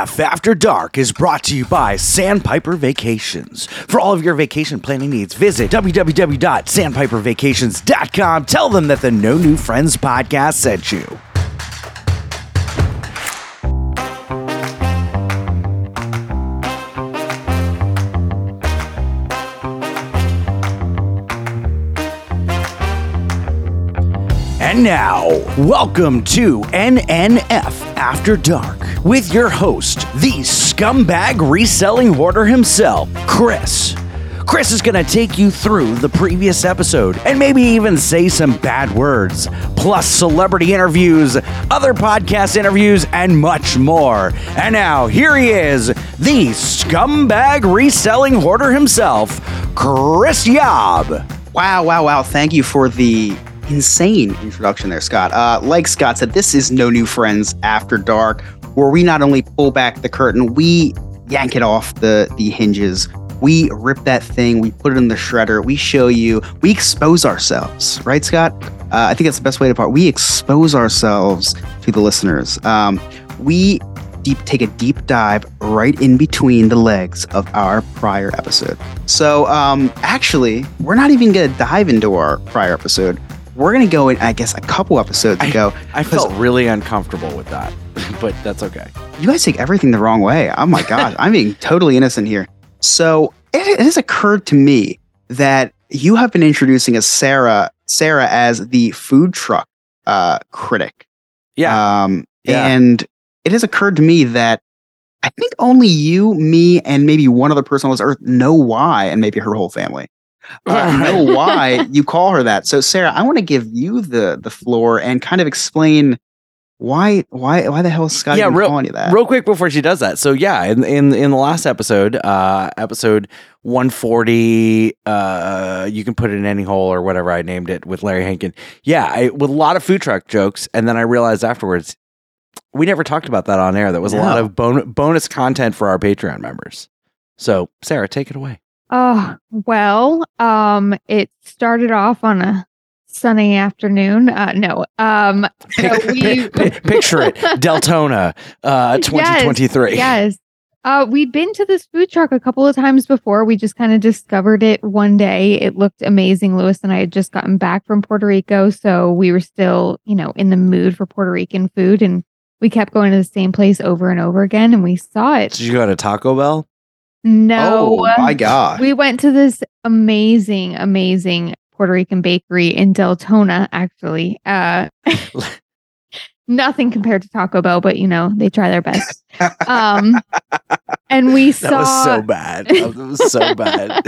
NNF After Dark is brought to you by Sandpiper Vacations. For all of your vacation planning needs, visit www.sandpipervacations.com. Tell them that the No New Friends podcast sent you. And now, welcome to NNF After Dark with your host, the scumbag reselling hoarder himself, Chris. Chris is going to take you through the previous episode and maybe even say some bad words, plus celebrity interviews, other podcast interviews, and much more. And now, here he is, the scumbag reselling hoarder himself, Chris Yob. Wow, wow, wow. Thank you for the insane introduction there, Scott. Uh, like Scott said, this is No New Friends After Dark, where we not only pull back the curtain, we yank it off the, the hinges. We rip that thing, we put it in the shredder, we show you, we expose ourselves, right, Scott? Uh, I think that's the best way to it. We expose ourselves to the listeners. Um, we deep take a deep dive right in between the legs of our prior episode. So, um, actually, we're not even to dive into our prior episode we're gonna go in, I guess, a couple episodes ago. I, I felt really uncomfortable with that, but that's okay. You guys take everything the wrong way. Oh my god, I'm being totally innocent here. So it, it, has occurred to me that you have been introducing a Sarah, Sarah as the food truck uh, critic. Yeah. Um, yeah. And it has occurred to me that I think only you, me, and maybe one other person on this earth know why, and maybe her whole family uh, know why you call her that. So, Sarah, I want to give you the the floor and kind of explain why why why the hell is Scott yeah, real, calling you that? Real quick before she does that. So yeah, in in, in the last episode, uh episode 140, uh you can put it in any hole or whatever I named it with Larry Hankin. Yeah, I, with a lot of food truck jokes, and then I realized afterwards we never talked about that on air. That was no. a lot of bon- bonus content for our Patreon members. So, Sarah, take it away. Oh, well, um, it started off on a sunny afternoon. Uh, no, um, so we picture it, Deltona, uh, 2023. Yes, yes. Uh, we'd been to this food truck a couple of times before. We just kind of discovered it one day. It looked amazing. Lewis and I had just gotten back from Puerto Rico, so we were still, you know, in the mood for Puerto Rican food, and we kept going to the same place over and over again. And we saw it. Did you go to Taco Bell? No. Oh my god. We went to this amazing, amazing Puerto Rican bakery in Deltona, actually. Uh nothing compared to Taco Bell, but you know, they try their best. Um and we that saw was so bad. That was so bad.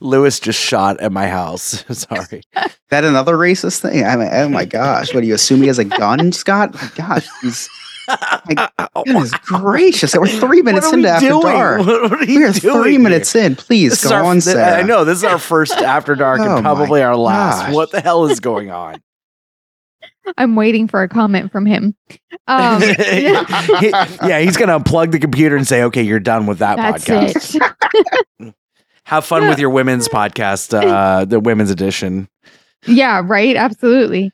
Lewis just shot at my house. Sorry. That another racist thing? I mean, oh my gosh. What do you assume he has a gun, Scott? Oh my gosh, he's my goodness gracious. We're three minutes into After doing? Dark. What are we are three here? minutes in. Please this go on, Sarah. I know. This is our first After Dark oh and probably our last. Gosh. What the hell is going on? I'm waiting for a comment from him. Um, yeah, he's going to unplug the computer and say, okay, you're done with that That's podcast. Have fun with your women's podcast, uh, the women's edition. Yeah, right. Absolutely.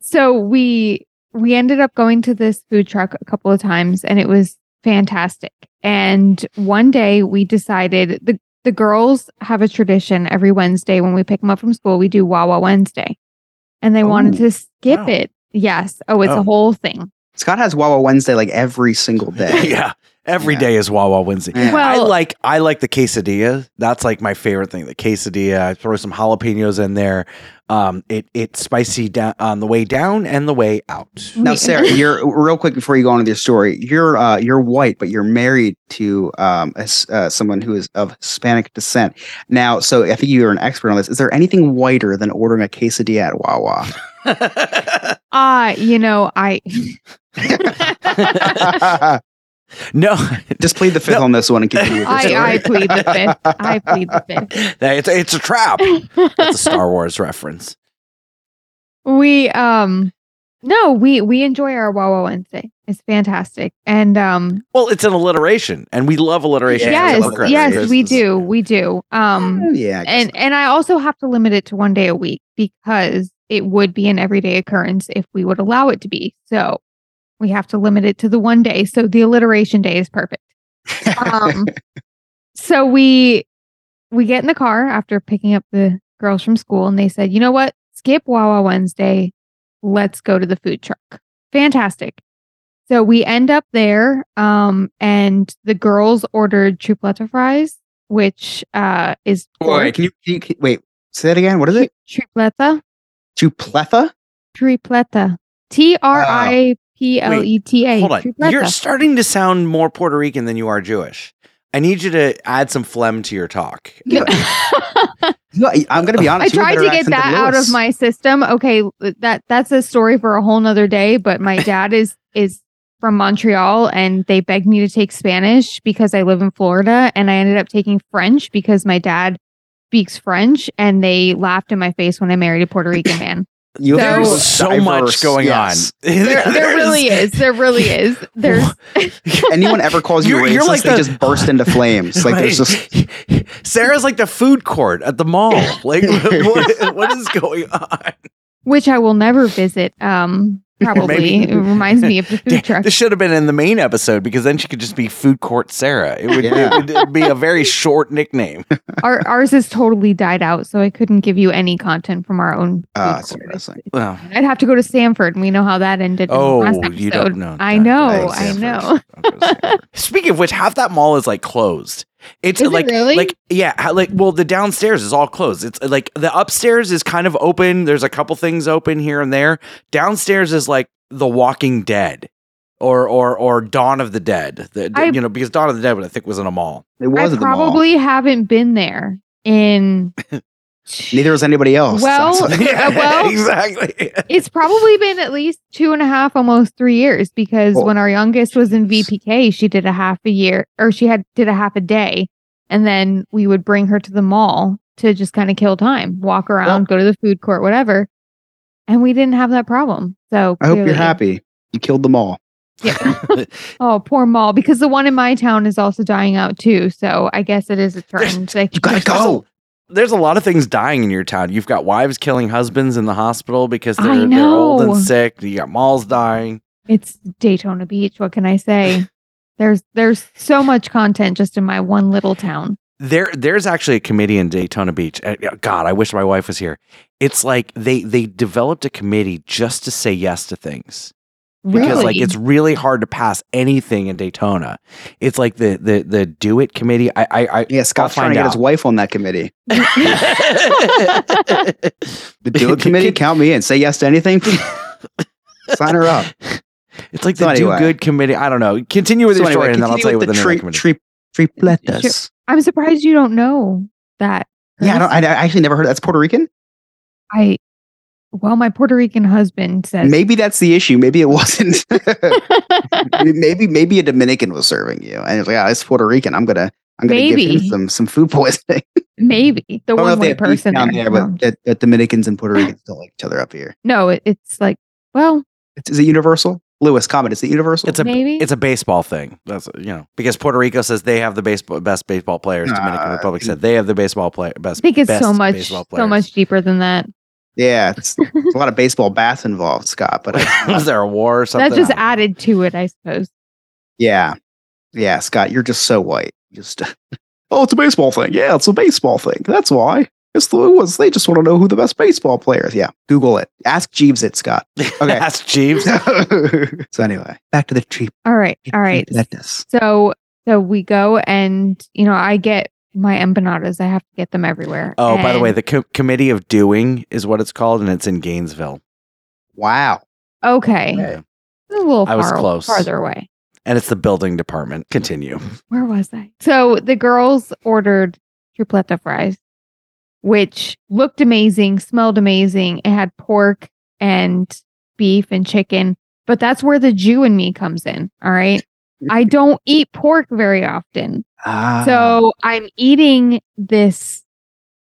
so we we ended up going to this food truck a couple of times and it was fantastic. And one day we decided the the girls have a tradition every Wednesday when we pick them up from school, we do Wawa Wednesday. And they wanted oh, to skip wow. it. Yes. Oh, it's oh. a whole thing. Scott has Wawa Wednesday like every single day. yeah. Every yeah. day is Wawa Wednesday. Yeah. Well, I like I like the quesadilla. That's like my favorite thing. The quesadilla. I throw some jalapenos in there. Um, it it's spicy down on the way down and the way out. Now, Sarah, you're real quick before you go on with your story. You're uh, you're white, but you're married to um, a, uh, someone who is of Hispanic descent. Now, so I think you're an expert on this. Is there anything whiter than ordering a quesadilla at Wawa? Ah, uh, you know, I No, just plead the fifth no. on this one and continue. I, I plead the fifth. I plead the fifth. It's a, it's a trap. It's a Star Wars reference. We um no, we we enjoy our Wawa Wednesday. It's fantastic, and um. Well, it's an alliteration, and we love alliteration. Yes, yes, we do, we do. Um, oh, yeah, and and I also have to limit it to one day a week because it would be an everyday occurrence if we would allow it to be. So we have to limit it to the one day. So the alliteration day is perfect. Um, so we we get in the car after picking up the girls from school, and they said, "You know what? Skip Wawa Wednesday. Let's go to the food truck." Fantastic. So we end up there, um, and the girls ordered tripleta fries, which uh, is Wait, can you, can you can- wait? Say that again. What is it? tripleta, Tupletha? tripleta, T R I P L E T A. Hold on. tripleta. You're starting to sound more Puerto Rican than you are Jewish. I need you to add some phlegm to your talk. Yeah. You- I'm gonna be honest. I tried to get that out of my system. Okay, that that's a story for a whole nother day. But my dad is is from Montreal, and they begged me to take Spanish because I live in Florida, and I ended up taking French because my dad speaks French, and they laughed in my face when I married a Puerto Rican man. You have So- the There's so much going yes. on. There, there really is. There really is. There's Anyone ever calls you You're- you're like they the- just burst into flames. Like there's just Sarah's like the food court at the mall. Like what, what is going on? which I will never visit. Um, probably it reminds me of the food truck. This should have been in the main episode because then she could just be food court Sarah. It would, Yeah. it would be a very short nickname. Our ours has totally died out, so I couldn't give you any content from our own. Ah, food it's court. depressing. Well, I'd have to go to Sanford, and we know how that ended. in the oh, last you don't know. I know, Don't go to I know. Don't go to Sanford. Speaking of which, half that mall is like closed. It's Is it like really? like yeah, like well, the downstairs is all closed. It's uh, like the upstairs is kind of open. There's a couple things open here and there. Downstairs is like The Walking Dead. Or, or or Dawn of the Dead, The- I- you know, because Dawn of the Dead, I think, was in a mall. It was I at the mall. probably haven't been there in. Neither was anybody else. Well- Uh, well- exactly. It's probably been at least two and a half, almost three years, because when our youngest was in VPK, she did a half a year, or she had did a half a day, and then we would bring her to the mall to just kind of kill time, walk around, Well- go to the food court, whatever, and we didn't have that problem. So I hope you're happy. You killed them all. Yeah. oh, poor mall, because the one in my town is also dying out too. So I guess it is a trend. Like, You gotta go. There's a lot of things dying in your town. You've got wives killing husbands in the hospital because they're, they're old and sick. You got malls dying. It's Daytona Beach. What can I say? there's there's so much content just in my one little town. There, there's actually a committee in Daytona Beach. Uh, God, I wish my wife was here. It's like they they developed a committee just to say yes to things because Really? like it's really hard to pass anything in Daytona. It's like the the the do it committee. I I, I Yeah, Scott's trying find to get his wife on that committee. the The do it committee, count me in. Say yes to anything. Sign her up. It's like So the anyway. do good committee. I don't know. Continue with So your anyway, story, and then I'll tell continue you what with the the name of the tri- committee. tri- tripletas. I'm surprised you don't know that. Yeah, I, don't, I, I actually never heard that's Puerto Rican. I well, my Puerto Rican husband says Maybe that's the issue. Maybe it wasn't. maybe maybe a Dominican was serving you, and it's like, oh, it's Puerto Rican. I'm gonna I'm gonna give Maybe. him some some food poisoning. maybe the I one if white person down there. there, but that, that Dominicans and Puerto Ricans don't like each other up here. no, it, it's like well, It's, is it universal? Lewis, comment. Is it universal? It's a maybe it's a baseball thing. That's you know because Puerto Rico says they have the baseball best baseball players. Dominican Uh, Republic said they have the baseball play best. I think it's so much so much deeper than that. Yeah, it's, there's a lot of baseball bats involved, Scott. But I, Was there a war or something? That just I don't know. added to it, I suppose. yeah, yeah, Scott, you're just so white. Just oh, it's a baseball thing. Yeah, it's a baseball thing. That's why. It's the it was. They just want to know who the best baseball player is. Yeah, Google it. Ask Jeeves it, Scott. Okay. Ask Jeeves. so anyway, back to the tree. All right, all right. Lettuce. So so we go and you know I get my empanadas. I have to get them everywhere. Oh, by the way, the co- committee of doing is what it's called, and it's in Gainesville. Wow. okay, Yeah. A little I was close. farther away. And it's the building department. Continue. Where was I? So the girls ordered tripleta fries, which looked amazing, smelled amazing. It had pork and beef and chicken, but that's where the Jew in me comes in. All right. I don't eat pork very often. Ah. So I'm eating this.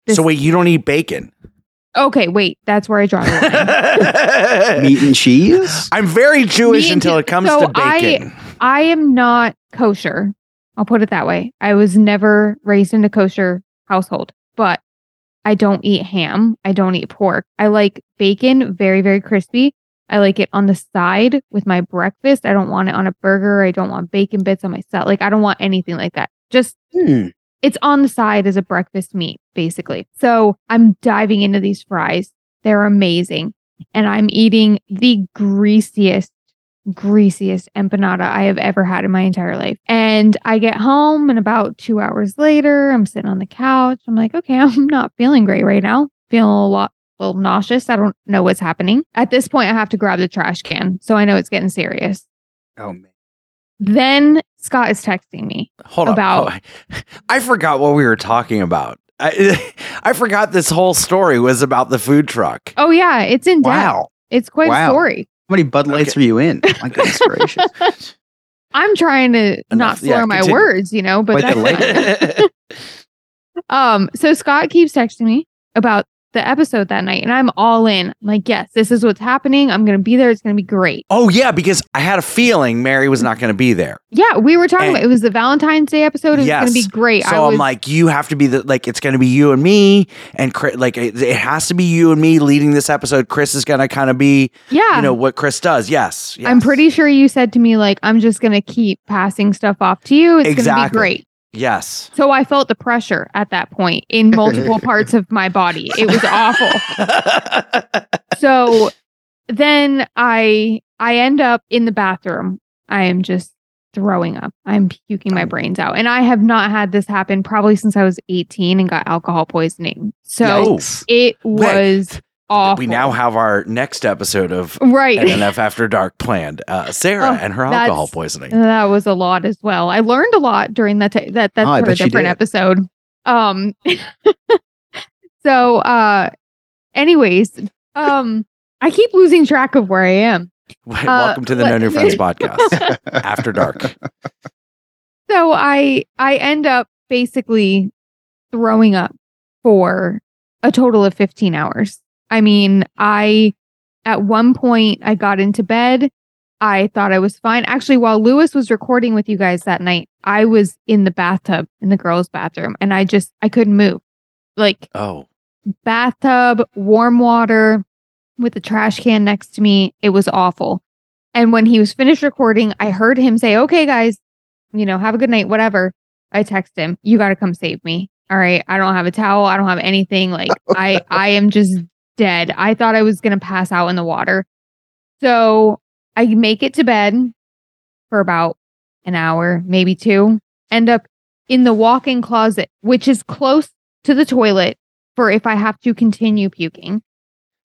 this so wait, you don't eat bacon? okay, wait, that's where I draw the line. meat and cheese. I'm very Jewish Me and until it comes so to bacon. I am not kosher. I'll put it that way. I was never raised in a kosher household, but I don't eat ham. I don't eat pork. I like bacon, very, very crispy. I like it on the side with my breakfast. I don't want it on a burger. I don't want bacon bits on my salad. Like I don't want anything like that. Just Hmm. it's on the side as a breakfast meat, basically. So I'm diving into these fries. They're amazing. And I'm eating the greasiest, greasiest empanada I have ever had in my entire life. And I get home, and about two hours later, I'm sitting on the couch. I'm like, okay, I'm not feeling great right now. Feeling a lot, little nauseous. I don't know what's happening. At this point, I have to grab the trash can. So I know it's getting serious. Oh man. Then Scott is texting me. Hold on. About- Oh, I forgot what we were talking about. I, I forgot this whole story was about the food truck. Oh, yeah, it's in depth. Wow. It's quite Wow. a story. How many Bud Lights Okay. are you in? My goodness gracious. I'm trying to not Enough. slur Yeah, my words, you know, but Quite the that's link. fine. um so Scott keeps texting me about the episode that night and I'm all in. I'm like, yes, this is what's happening. I'm gonna be there. It's gonna be great. oh yeah, because I had a feeling Mary was not going to be there. Yeah, we were talking And- about it was the Valentine's Day episode. It was gonna be Yes. great. I So was I'm like, you have to be the like. It's going to be you and me, and Chris, like it, it has to be you and me leading this episode. Chris is going to kind of be, Yeah. you know, what Chris does. Yes, I'm pretty sure you said to me, like, I'm just gonna keep passing stuff off to you. It's gonna be great. Yes. So I felt the pressure at that point in multiple parts of my body. It was awful. so then I I end up in the bathroom. I am just throwing up. I'm puking my oh. brains out. And I have not had this happen probably since I was 18 and got alcohol poisoning. So Yikes. it was awful. we now have our next episode of right. NNF After Dark planned. Uh, Sarah Oh, and her alcohol poisoning. That was a lot as well. I learned a lot during that. ta- that that's Oh, for a different episode. Um. so, uh, anyways, um, I keep losing track of where I am. Welcome to the let- No New Friends podcast, After Dark. So I I end up basically throwing up for a total of 15 hours. I mean, I at one point I got into bed. I thought I was fine. Actually, while Lewis was recording with you guys that night, I was in the bathtub in the girls' bathroom and I just I couldn't move. Like Oh, bathtub, warm water with the trash can next to me. It was awful. And when he was finished recording, I heard him say, Okay, guys, you know, have a good night, whatever. I text him, You got to come save me. All right. I don't have a towel. I don't have anything. Like, I, I am just dead. I thought I was going to pass out in the water. So I make it to bed for about an hour, maybe two, end up in the walk in closet, which is close to the toilet for if I have to continue puking.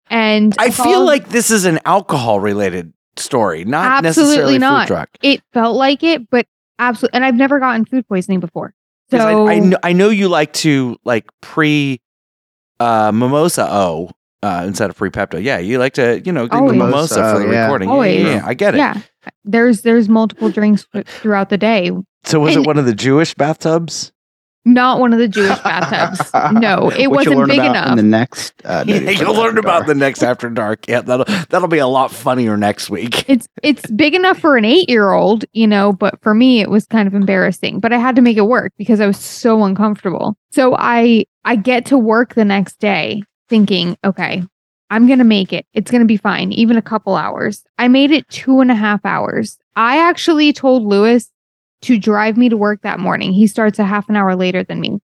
And I feel like this is an alcohol related story, not Absolutely necessarily not. food truck. it felt like it, but absolutely. And I've never gotten food poisoning before. So I, I, know, I know you like to like pre uh, mimosa o uh, instead of pre Pepto. Yeah, you like to you know drink Always. the mimosa for the yeah. recording. Always. Yeah, yeah, yeah, I get it. yeah, there's there's multiple drinks throughout the day. So was And- it one of the Jewish bathtubs? Not one of the Jewish bathtubs. No, it What you'll wasn't learn big about enough. In the next, uh, Yeah, Nutty you'll Friends learn After about Dark. the next After Dark. Yeah, that'll that'll be a lot funnier next week. it's it's big enough for an eight year old, you know, but for me it was kind of embarrassing. But I had to make it work because I was so uncomfortable. So I I get to work the next day thinking, okay, I'm gonna make it. It's gonna be fine, even a couple hours. I made it two and a half hours. I actually told Lewis to drive me to work that morning. He starts a half an hour later than me.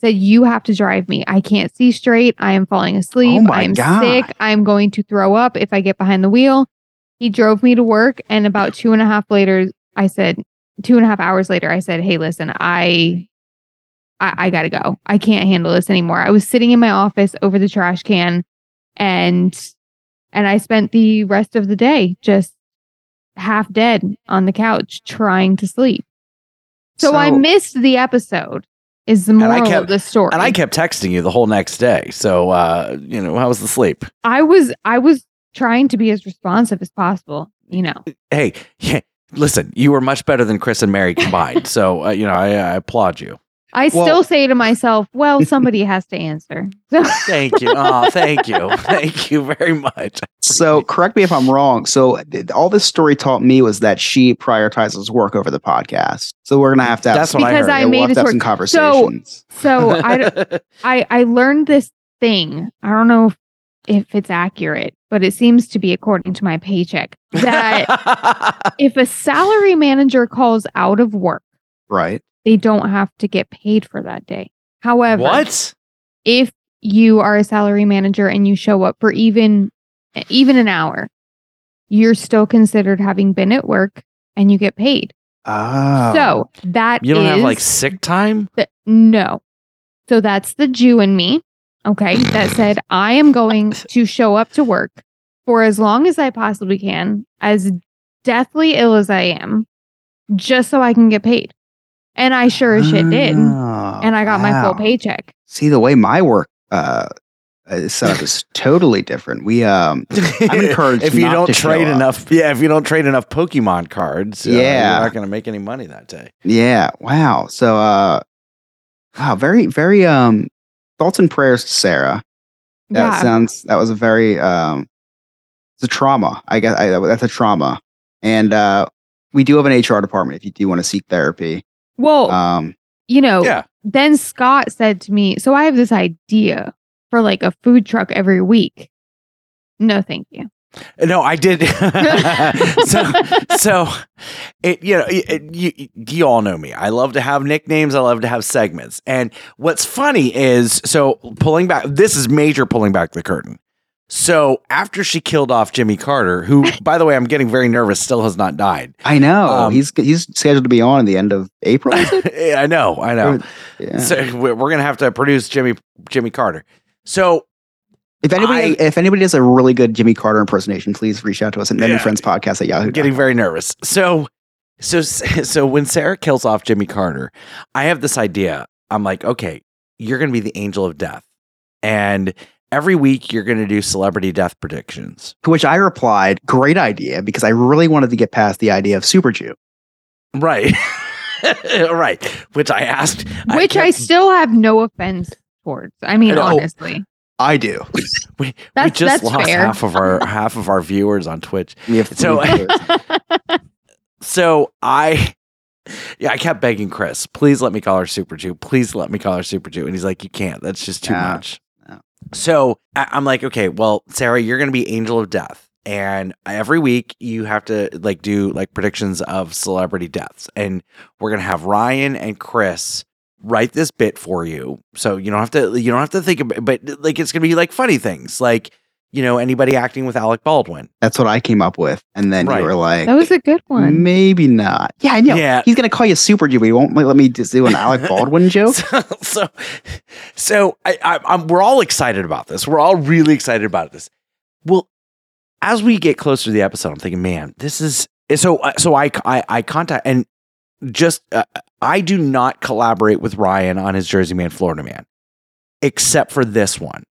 Said, You have to drive me. I can't see straight. I am falling asleep. Oh I am God. sick. I'm going to throw up if I get behind the wheel. He drove me to work. And about two and a half later, I said, two and a half hours later, I said, Hey, listen, I I, I gotta go. I can't handle this anymore. I was sitting in my office over the trash can and and I spent the rest of the day just half dead on the couch trying to sleep. So, I missed the episode. Is the moral kept- of the story? And I kept texting you the whole next day. So uh, you know, how was the sleep? I was I was trying to be as responsive as possible. You know, Hey, yeah, listen, you were much better than Chris and Mary combined. so uh, you know, I, I applaud you. I Well- still say to myself, "Well, somebody has to answer." So, Thank you. Oh, thank you. Thank you very much. So correct me if I'm wrong. So all this story taught me was that she prioritizes work over the podcast. So we're gonna have to have That's some, what I Because heard. I yeah, we'll made have it have some work. So- conversations. so I I I learned this thing. I don't know if, if it's accurate, but it seems to be according to my paycheck that if a salary manager calls out of work, Right. They don't have to get paid for that day. However, what? if you are a salary manager and you show up for even even an hour, you're still considered having been at work and you get paid. Oh. So that You don't have like sick time? the- no. So that's the Jew in me. Okay. That said, I am going to show up to work for as long as I possibly can, as deathly ill as I am, just so I can get paid. And I sure as shit did. Oh, And I got my full paycheck. See the way my work uh is set up is totally different. We um I'm encouraged if you not don't to show trade up. enough, yeah, if you don't trade enough Pokemon cards, uh, Yeah. you're not going to make any money that day. yeah, wow. So uh wow, very very um thoughts and prayers to Sarah. That yeah. sounds that was a very um it's a trauma. I guess I, that's a trauma. And uh we do have an HR department if you do want to seek therapy. Well, Um you know, Yeah. then Scott said to me, So I have this idea for like a food truck every week. No, thank you. No, I did. so, so it you know it, you you all know me. I love to have nicknames. I love to have segments. And what's funny is so pulling back. This is major pulling back the curtain. So after she killed off Jimmy Carter, who by the way I'm getting very nervous, still has not died. I know. Um, he's he's scheduled to be on at the end of April. is it? I know, I know. Yeah. So we're gonna have to produce Jimmy Jimmy Carter. So If anybody, I- if anybody does a really good Jimmy Carter impersonation, please reach out to us at Yeah. and Friends Podcast at Yahoo. Getting very nervous. So, so, so when Sarah kills off Jimmy Carter, I have this idea. I'm like, okay, you're going to be the angel of death, and every week you're going to do celebrity death predictions. To which I replied, "Great idea," because I really wanted to get past the idea of Super Jew. Right, right. Which I asked. Which I, kept- still have no offense towards. I mean, No. honestly. I do. we, we just that's lost fair. half of our half of our viewers on Twitch. So- So I, yeah, I kept begging Chris, please let me call her Super Jew. Please let me call her Super Jew. And he's like, you can't. That's just too No, much. So I, I'm like, okay, well, Sarah, you're going to be Angel of Death. And every week you have to like do like predictions of celebrity deaths. And we're going to have Ryan and Chris write this bit for you. So you don't have to, you don't have to think about but like it's going to be like funny things like, you know, anybody acting with Alec Baldwin. That's what I came up with, and then Right. you were like, That was a good one. maybe not. Yeah, I know. Yeah. He's gonna call you Super Jew, he won't let me just do an Alec Baldwin joke. So, so, so I, I, I'm, we're all excited about this. We're all really excited about this. Well, as we get closer to the episode, I'm thinking, man, this is so. uh, So I, I, I contact and just uh, I do not collaborate with Ryan on his Jersey Man, Florida Man, except for this one.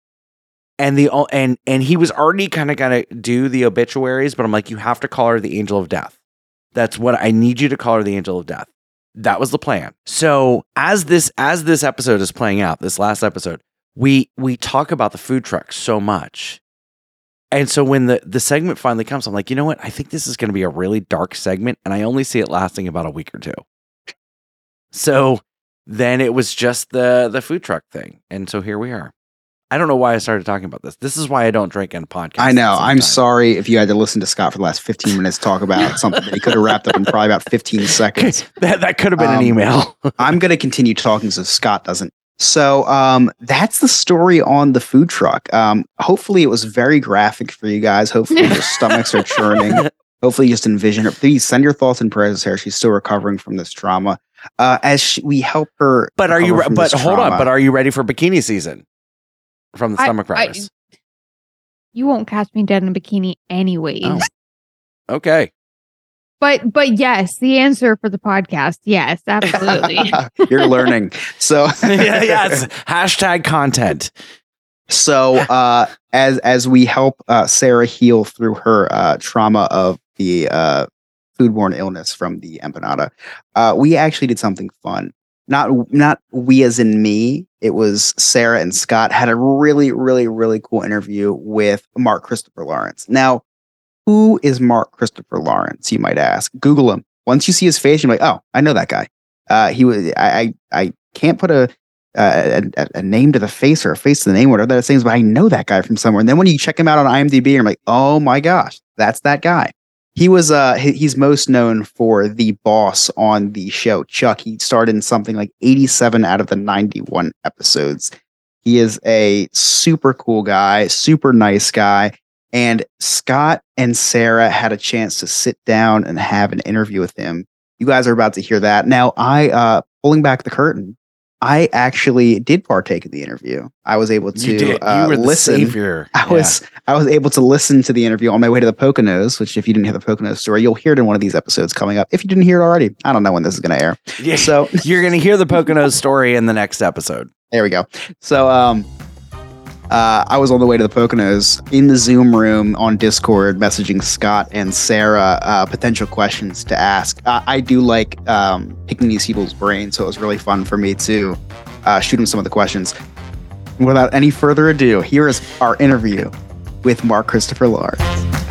And the and and he was already kind of gonna do the obituaries, but I'm like, you have to call her the Angel of Death. That's what I need you to call her the Angel of Death. That was the plan. So as this as this episode is playing out, this last episode, we we talk about the food truck so much. And so when the the segment finally comes, I'm like, you know what? I think this is going to be a really dark segment, and I only see it lasting about a week or two. So then it was just the the food truck thing, and so here we are. I don't know why I started talking about this. This is why I don't drink in a podcast. I know. at the same I'm sorry if you had to listen to Scott for the last 15 minutes talk about something that he could have wrapped up in probably about 15 seconds. that that could have been an Um, email. I'm going to continue talking so Scott doesn't. So um, that's the story on the food truck. Um, hopefully, it was very graphic for you guys. Hopefully, your stomachs are churning. Hopefully, you just envision her. Please send your thoughts and prayers to her. She's still recovering from this trauma. Uh, as she, we help her. But are you? Re- but hold on. But are you ready for bikini season from the I- stomach I- virus? You won't catch me dead in a bikini anyways. Oh. okay. But but yes, the answer for the podcast, yes, absolutely. You're learning. So yeah, yeah. It's hashtag content. So uh, as as we help uh, Sarah heal through her uh, trauma of the uh, foodborne illness from the empanada, uh, we actually did something fun. Not not we as in me. It was Sarah and Scott had a really really really cool interview with Mark Christopher Lawrence. Now, who is Mark Christopher Lawrence? You might ask. Google him. Once you see his face, you're like, oh, I know that guy. Uh, he was. I I, I can't put a uh, a, a, name to the face or a face to the name, whatever that thing is. But I know that guy from somewhere. And then when you check him out on IMDb, you're like, oh my gosh, that's that guy. He was uh he's most known for the boss on the show Chuck. He starred in something like 87 out of the 91 episodes. He is a super cool guy, super nice guy. And Scott and Sarah had a chance to sit down and have an interview with him. You guys are about to hear that. Now, I uh pulling back the curtain, I actually did partake in the interview. I was able to you uh, listen. Savior. I yeah. was I was able to listen to the interview on my way to the Poconos. Which, if you didn't hear the Poconos story, you'll hear it in one of these episodes coming up. If you didn't hear it already, I don't know when this is going to air. Yeah. So you're going to hear the Poconos story in the next episode. There we go. So, um, uh, I was on the way to the Poconos in the Zoom room on Discord, messaging Scott and Sarah uh, potential questions to ask. Uh, I do like um, picking these people's brains, so it was really fun for me to uh, shoot them some of the questions. Without any further ado, here is our interview with Mark Christopher Lawrence.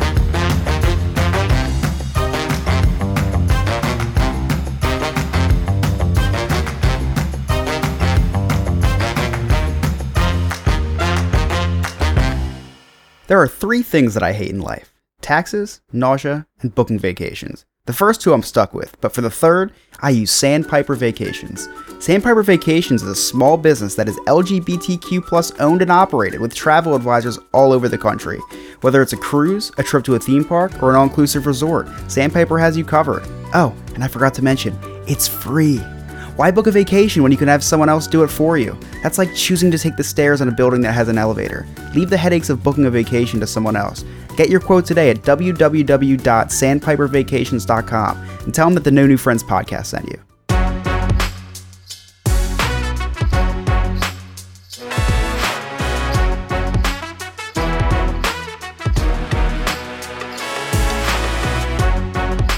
There are three things that I hate in life taxes, nausea, and booking vacations. The first two I'm stuck with, but for the third, I use Sandpiper Vacations. Sandpiper Vacations is a small business that is LGBTQ plus owned and operated with travel advisors all over the country. Whether it's a cruise, a trip to a theme park, or an all-inclusive resort, Sandpiper has you covered. Oh, and I forgot to mention, it's free. Why book a vacation when you can have someone else do it for you? That's like choosing to take the stairs in a building that has an elevator. Leave the headaches of booking a vacation to someone else. Get your quote today at www.sandpipervacations.com and tell them that the No New Friends podcast sent you.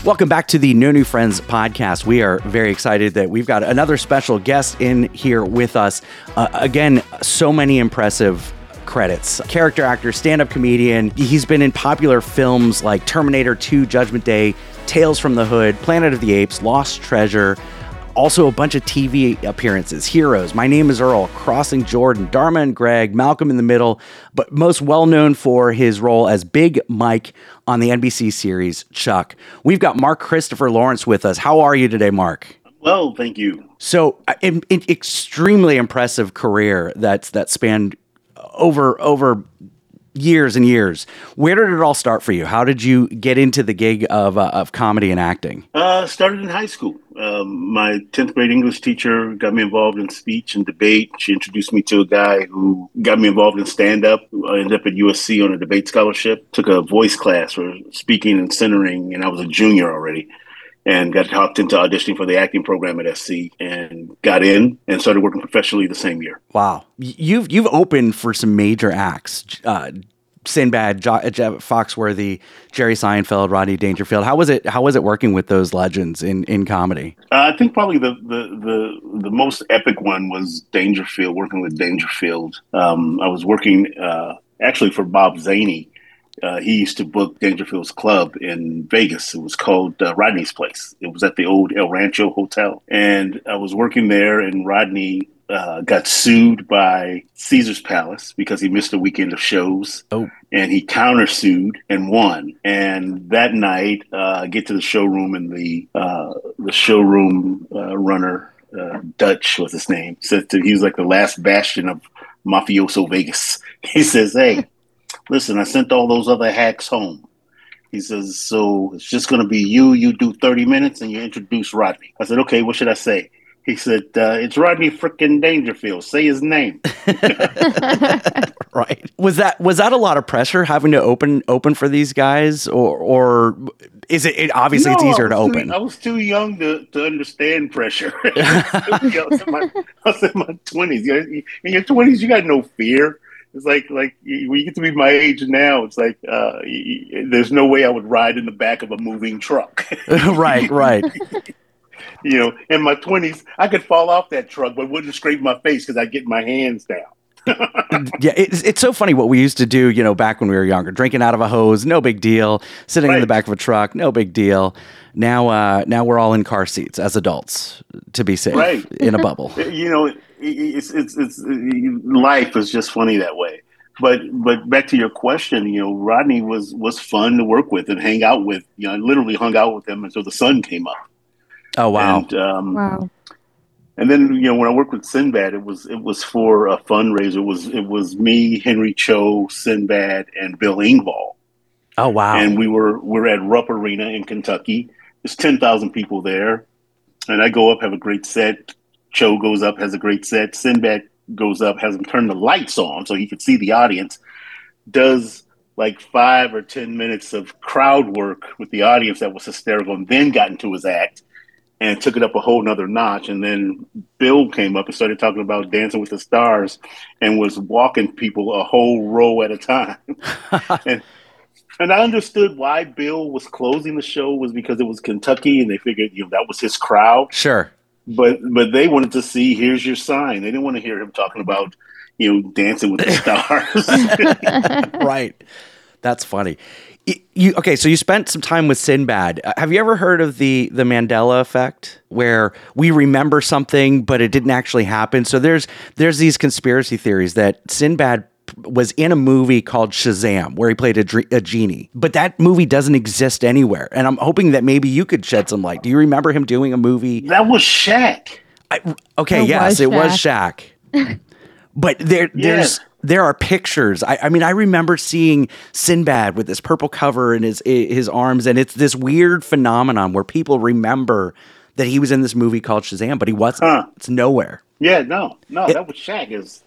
Welcome back to the No New Friends podcast. We are very excited that we've got another special guest in here with us. Uh, again, so many impressive credits. Character actor, stand up comedian. He's been in popular films like Terminator 2, Judgment Day, Tales from the Hood, Planet of the Apes, Lost Treasure also a bunch of TV appearances, heroes. My name is Earl, Crossing Jordan, Dharma and Greg, Malcolm in the Middle, but most well known for his role as Big Mike on the NBC series Chuck. We've got Mark Christopher Lawrence with us. How are you today, Mark? Well, thank you. So, an extremely impressive career that's that spanned over over years and years. Where did it all start for you? How did you get into the gig of, uh, of comedy and acting? Uh, started in high school. Um, my 10th grade English teacher got me involved in speech and debate. She introduced me to a guy who got me involved in stand up. I ended up at USC on a debate scholarship, took a voice class for speaking and centering, and I was a junior already and got talked into auditioning for the acting program at SC and got in and started working professionally the same year. Wow, you've you've opened for some major acts. Uh, Sinbad, jo- Foxworthy, Jerry Seinfeld, Rodney Dangerfield. How was it? How was it working with those legends in, in comedy? Uh, I think probably the, the, the the most epic one was Dangerfield. Working with Dangerfield, um, I was working uh, actually for Bob Zany uh, he used to book Dangerfield's club in Vegas. It was called uh, Rodney's Place. It was at the old El Rancho Hotel. And I was working there, and Rodney uh, got sued by Caesar's Palace because he missed a weekend of shows. Oh. And he countersued and won. And that night, uh, I get to the showroom, and the uh, the showroom uh, runner, Dutch was his name, said to, he was like the last bastion of mafioso Vegas. He says, "Hey." listen, I sent all those other hacks home. He says, so it's just going to be you. You do 30 minutes and you introduce Rodney. I said, okay, what should I say? He said, uh, it's Rodney freaking Dangerfield. Say his name. right. Was that was that a lot of pressure having to open open for these guys, or or is it, it obviously no, it's easier to too, open? I was too young to, to understand pressure. I, was my, I was in my twenties. In your twenties, you got no fear. It's like like when you get to be my age now, it's like uh, there's no way I would ride in the back of a moving truck. right, right. You know, in my twenties, I could fall off that truck, but wouldn't scrape my face because I get my hands down. yeah, it's, it's so funny what we used to do, you know, back when we were younger. Drinking out of a hose, no big deal. Sitting right. in the back of a truck, no big deal. Now, uh, now we're all in car seats as adults to be safe right. in a bubble. You know, it's, it's it's life is just funny that way. But but back to your question, you know, Rodney was was fun to work with and hang out with. You know, I literally hung out with him until the sun came up. Oh wow! And, um, Wow. and then you know when I worked with Sinbad, it was it was for a fundraiser. It was it was me, Henry Cho, Sinbad, and Bill Engvall, Oh wow! and we were we're at Rupp Arena in Kentucky. There's ten thousand people there, and I go up, have a great set. Cho goes up, has a great set. Sinbad goes up, has him turn the lights on so he could see the audience. Does like five or ten minutes of crowd work with the audience that was hysterical, and then got into his act and took it up a whole nother notch. And then Bill came up and started talking about Dancing with the Stars and was walking people a whole row at a time. and, and I understood why Bill was closing the show was because it was Kentucky and they figured you know that was his crowd. sure. But but they wanted to see here's your sign. They didn't want to hear him talking about you know Dancing with the Stars. right. That's funny. Y- You okay? So you spent some time with Sinbad. Uh, Have you ever heard of the the Mandela effect, where we remember something but it didn't actually happen? So there's there's these conspiracy theories that Sinbad was in a movie called Shazam where he played a, dr- a genie, but that movie doesn't exist anywhere. And I'm hoping that maybe you could shed some light. Do you remember him doing a movie? that was Shaq. I, okay, It yes, was it was Shaq. but there, there's Yeah. There are pictures. I, I mean, I remember seeing Sinbad with this purple cover in his his arms, and it's this weird phenomenon where people remember that he was in this movie called Shazam, but he wasn't. Huh. It's nowhere. Yeah, no, no, It- that was Shaq. Is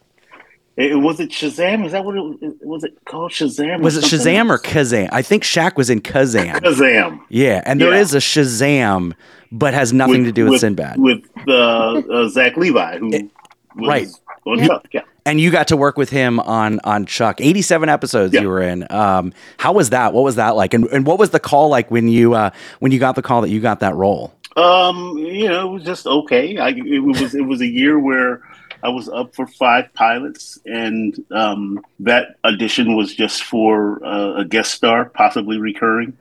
it, was it Shazam? Is that what it was? It called Shazam? Was it Shazam or? Kazam? I think Shaq was in Kazam. Shazam? yeah, and there Yeah. is a Shazam, but has nothing to do with, Sinbad. With uh, uh, Zach Levi, who was right. On Chuck. Yeah. and you got to work with him on on Chuck. Eighty seven episodes Yeah. you were in. Um, how was that? What was that like? And and what was the call like when you uh, when you got the call that you got that role? Um, you know, it was just okay. I, it was it was a year where I was up for five pilots, and um, that audition was just for uh, a guest star, possibly recurring.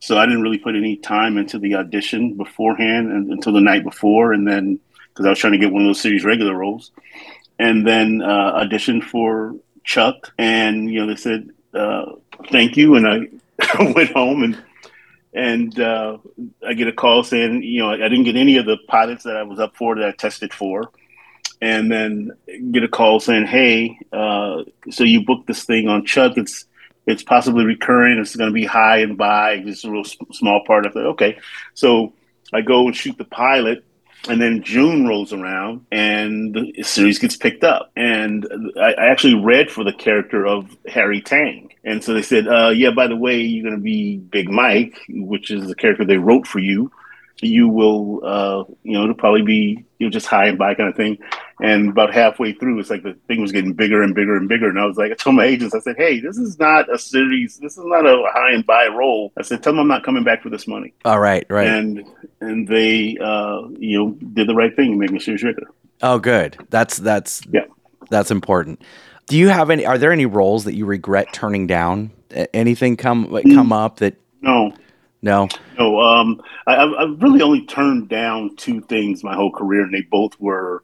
So I didn't really put any time into the audition beforehand and, until the night before, and then because I was trying to get one of those series regular roles, and then uh, auditioned for Chuck, and you know they said uh, thank you, and I went home and and uh, I get a call saying, you know, I didn't get any of the pilots that I was up for that I tested for, and then get a call saying, hey, uh, so you booked this thing on Chuck? It's it's possibly recurring. It's going to be high and by, just a real small part of it. Okay, so I go and shoot the pilot. And then June rolls around and the series gets picked up. And I, I actually read for the character of Harry Tang. And so they said, uh, yeah, by the way, you're going to be Big Mike, which is the character they wrote for you. You will, uh, you know, it'll probably be, you know, just high and by kind of thing. And about halfway through, it's like the thing was getting bigger and bigger and bigger. And I was like, I told my agents, I said, hey, this is not a series. This is not a high and by role. I said, tell them I'm not coming back for this money All right, right. and and they uh, you know did the right thing and made me a series regular. oh, good. That's that's Yeah. that's important. Do you have any? Are there any roles that you regret turning down? Anything come like, Mm. come up that No, no? no. Um, I, I've really only turned down two things my whole career, and they both were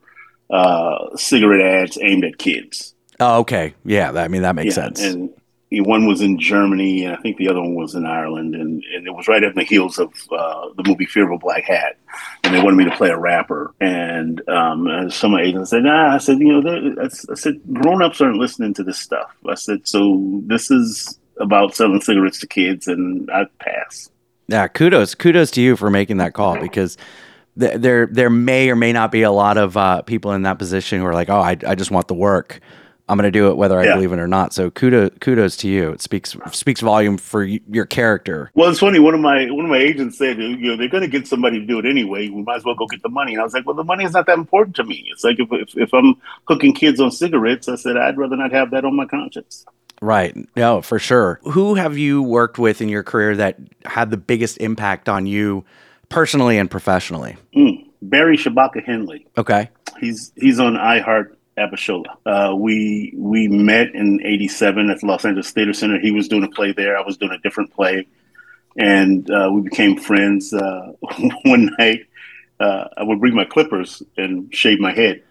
uh, cigarette ads aimed at kids. Oh, okay. Yeah, that, I mean that makes Yeah, sense. And one was in Germany, and I think the other one was in Ireland, and, and it was right on the heels of uh, the movie Fear of a Black Hat, and they wanted me to play a rapper. And um, some of my agents said, "Nah," I said, "You know, I said grown ups aren't listening to this stuff." I said, "So this is about selling cigarettes to kids," and I pass. Yeah, kudos, kudos to you for making that call because th- there there may or may not be a lot of uh, people in that position who are like, oh, I, I just want the work. I'm going to do it whether I Yeah. believe it or not. So kudos kudos to you. It speaks speaks volume for y- your character. Well, it's funny. One of my one of my agents said, "You know, they're going to get somebody to do it anyway. We might as well go get the money." And I was like, "Well, the money is not that important to me. It's like if if, if I'm hooking kids on cigarettes, I said I'd rather not have that on my conscience." Right. No, for sure. Who have you worked with in your career that had the biggest impact on you personally and professionally? Mm. Barry Shabaka Henley. Okay. He's he's on iHeart Abishola. Uh, we we met in '87 at the Los Angeles Theater Center. He was doing a play there. I was doing a different play, and uh, we became friends. Uh, one night, uh, I would bring my clippers and shave my head,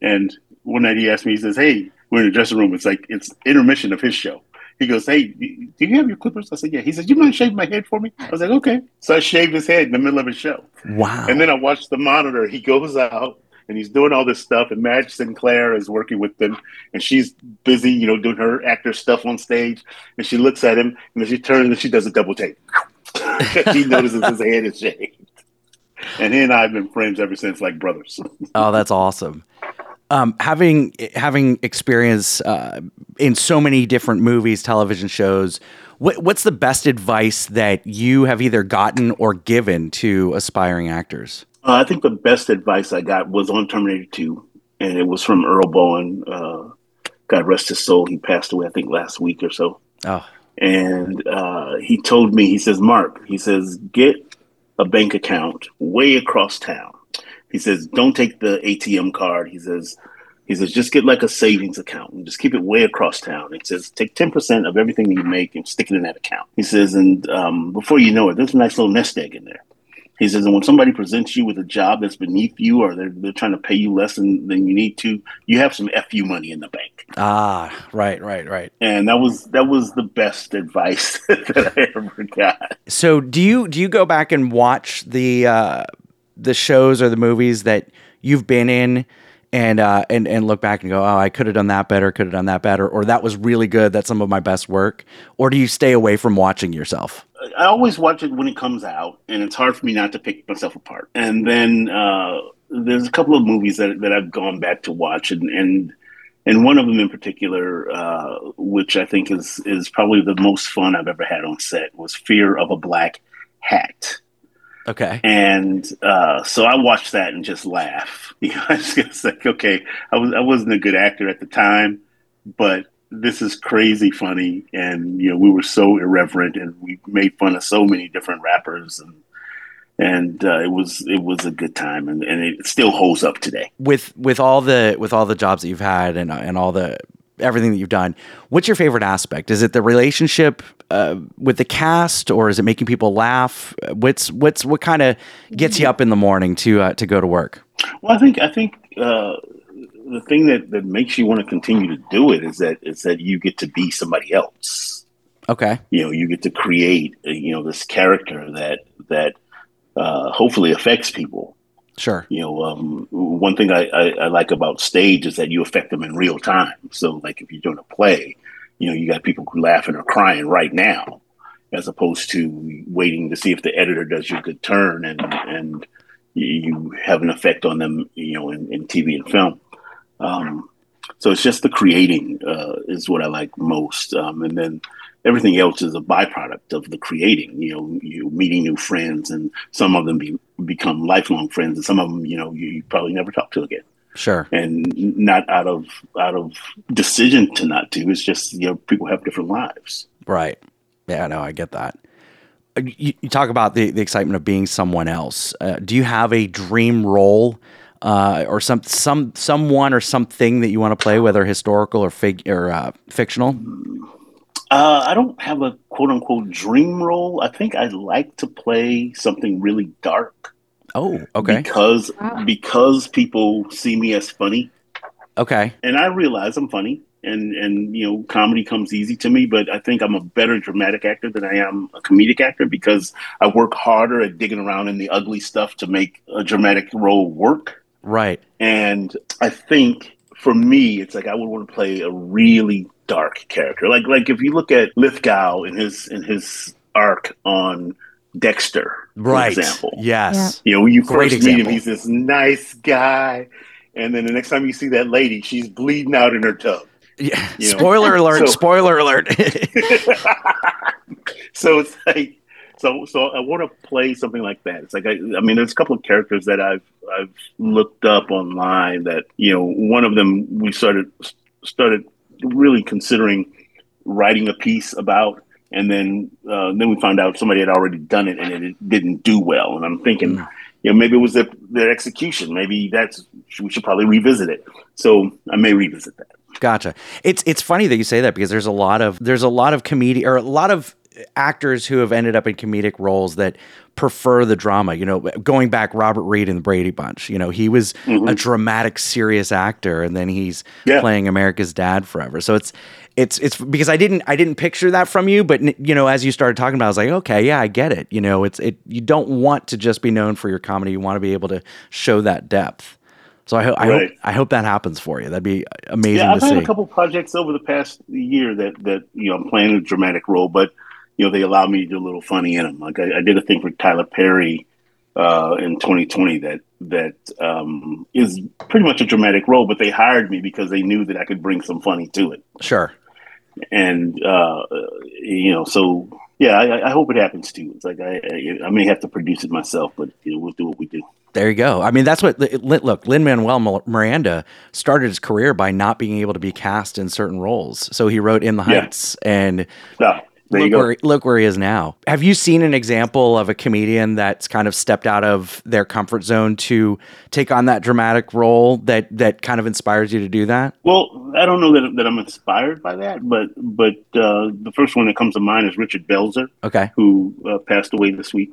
And one night he asked me, he says, "Hey, we're in the dressing room. It's like it's intermission of his show." He goes, "Hey, do you have your clippers?" I said, "Yeah." He said, "You mind shaving my head for me?" I was like, "Okay." So I shaved his head in the middle of a show. Wow. And then I watched the monitor. He goes out and he's doing all this stuff, and Madge Sinclair is working with them, and she's busy, you know, doing her actor stuff on stage. And she looks at him, and then she turns and she does a double take. she notices his head is shaved. And he and I have been friends ever since, like brothers. oh, that's awesome. Um, having having experience uh, in so many different movies, television shows, what, what's the best advice that you have either gotten or given to aspiring actors? Uh, I think the best advice I got was on Terminator 2, and it was from Earl Boen. Uh, God rest his soul. He passed away, I think, last week or so. Oh. And uh, he told me, he says, Mark, he says, get a bank account way across town. He says, don't take the ATM card. He says, he says, just get like a savings account and just keep it way across town. He says, take 10% of everything that you make and stick it in that account. He says, and um, before you know it, there's a nice little nest egg in there. He says, and when somebody presents you with a job that's beneath you or they're, they're trying to pay you less than, than you need to, you have some FU money in the bank. Ah, right, right, right. And that was that was the best advice that I ever got. So do you do you go back and watch the uh, the shows or the movies that you've been in and uh, and and look back and go, oh, I could have done that better, could have done that better, or that was really good. That's some of my best work. Or do you stay away from watching yourself? I always watch it when it comes out, and it's hard for me not to pick myself apart. And then uh, there's a couple of movies that that I've gone back to watch, and and and one of them in particular, uh, which I think is is probably the most fun I've ever had on set, was Fear of a Black Hat. Okay. And uh, so I watched that and just laugh. You know, I was just like, okay, I was I wasn't a good actor at the time, but this is crazy funny, and you know, we were so irreverent, and we made fun of so many different rappers, and and uh, it was it was a good time, and, and it still holds up today. With with all the with all the jobs that you've had and and all the everything that you've done, what's your favorite aspect? Is it the relationship uh, with the cast, or is it making people laugh? What's what's what kind of gets you up in the morning to uh, to go to work? Well, I think I think uh, the thing that, that makes you want to continue to do it is that is that you get to be somebody else. Okay. You know, you get to create uh, you know this character that that uh, hopefully affects people. Sure. You know, um, one thing I, I, I, like about stage is that you affect them in real time. So, like if you're doing a play, you know, you got people laughing or crying right now, as opposed to waiting to see if the editor does you a good turn and and you have an effect on them, you know, in, in TV and film. Um, so it's just the creating uh, is what I like most, um, and then everything else is a byproduct of the creating. You know, you meeting new friends, and some of them be, become lifelong friends, and some of them, you know, you, you probably never talk to again. Sure. And not out of out of decision to not to. It's just you know people have different lives. Right. Yeah. No, I get that. Uh, you, you talk about the, the excitement of being someone else. Uh, do you have a dream role uh, or some some someone or something that you want to play, whether historical or fig or uh, fictional? Uh, I don't have a quote unquote dream role. I think I'd like to play something really dark. Oh, okay. Because wow. because people see me as funny. Okay. And I realize I'm funny and and you know comedy comes easy to me but i think i'm a better dramatic actor than i am a comedic actor because i work harder at digging around in the ugly stuff to make a dramatic role work right and i think for me it's like i would want to play a really dark character like like if you look at lithgow in his in his arc on Dexter, right. for example. Yes. You know, when you Great first example. meet him, he's this nice guy. And then the next time you see that lady, she's bleeding out in her tub. Yeah. You know? Spoiler alert. So, spoiler alert. so it's like, so, so I want to play something like that. It's like, I, I mean, there's a couple of characters that I've, I've looked up online that, you know, one of them we started, started really considering writing a piece about and then uh, then we found out somebody had already done it and it didn't do well. And I'm thinking, mm. you know, maybe it was their, their execution. Maybe that's we should probably revisit it. So I may revisit that. Gotcha. It's it's funny that you say that because there's a lot of there's a lot of comedian or a lot of actors who have ended up in comedic roles that prefer the drama. You know, going back, Robert Reed in the Brady Bunch. You know, he was Mhm. a dramatic, serious actor, and then he's Yeah. playing America's dad forever. So it's it's it's because I didn't I didn't picture that from you, but you know, as you started talking about, it, I was like, okay, yeah, I get it. You know, it's it. You don't want to just be known for your comedy. You want to be able to show that depth. So I, ho- I hope I hope that happens for you. That'd be amazing yeah, I've had see. a couple projects over the past year that that you know I'm playing a dramatic role, but you know they allow me to do a little funny in them. Like I, I did a thing for Tyler Perry uh, in 2020 that that um, is pretty much a dramatic role, but they hired me because they knew that I could bring some funny to it, Sure. and uh, you know, so yeah, I, I hope it happens too. It's like I, I I may have to produce it myself, but you know we'll do what we do. There you go. I mean, that's what look. Lin Manuel Miranda started his career by not being able to be cast in certain roles, so he wrote In the Yeah. Heights, and So there you look where look where he is now. Have you seen an example of a comedian that's kind of stepped out of their comfort zone to take on that dramatic role that that kind of inspires you to do that? Well, I don't know that, that I'm inspired by that, but but uh, the first one that comes to mind is Richard Belzer, Okay, who uh, passed away this week.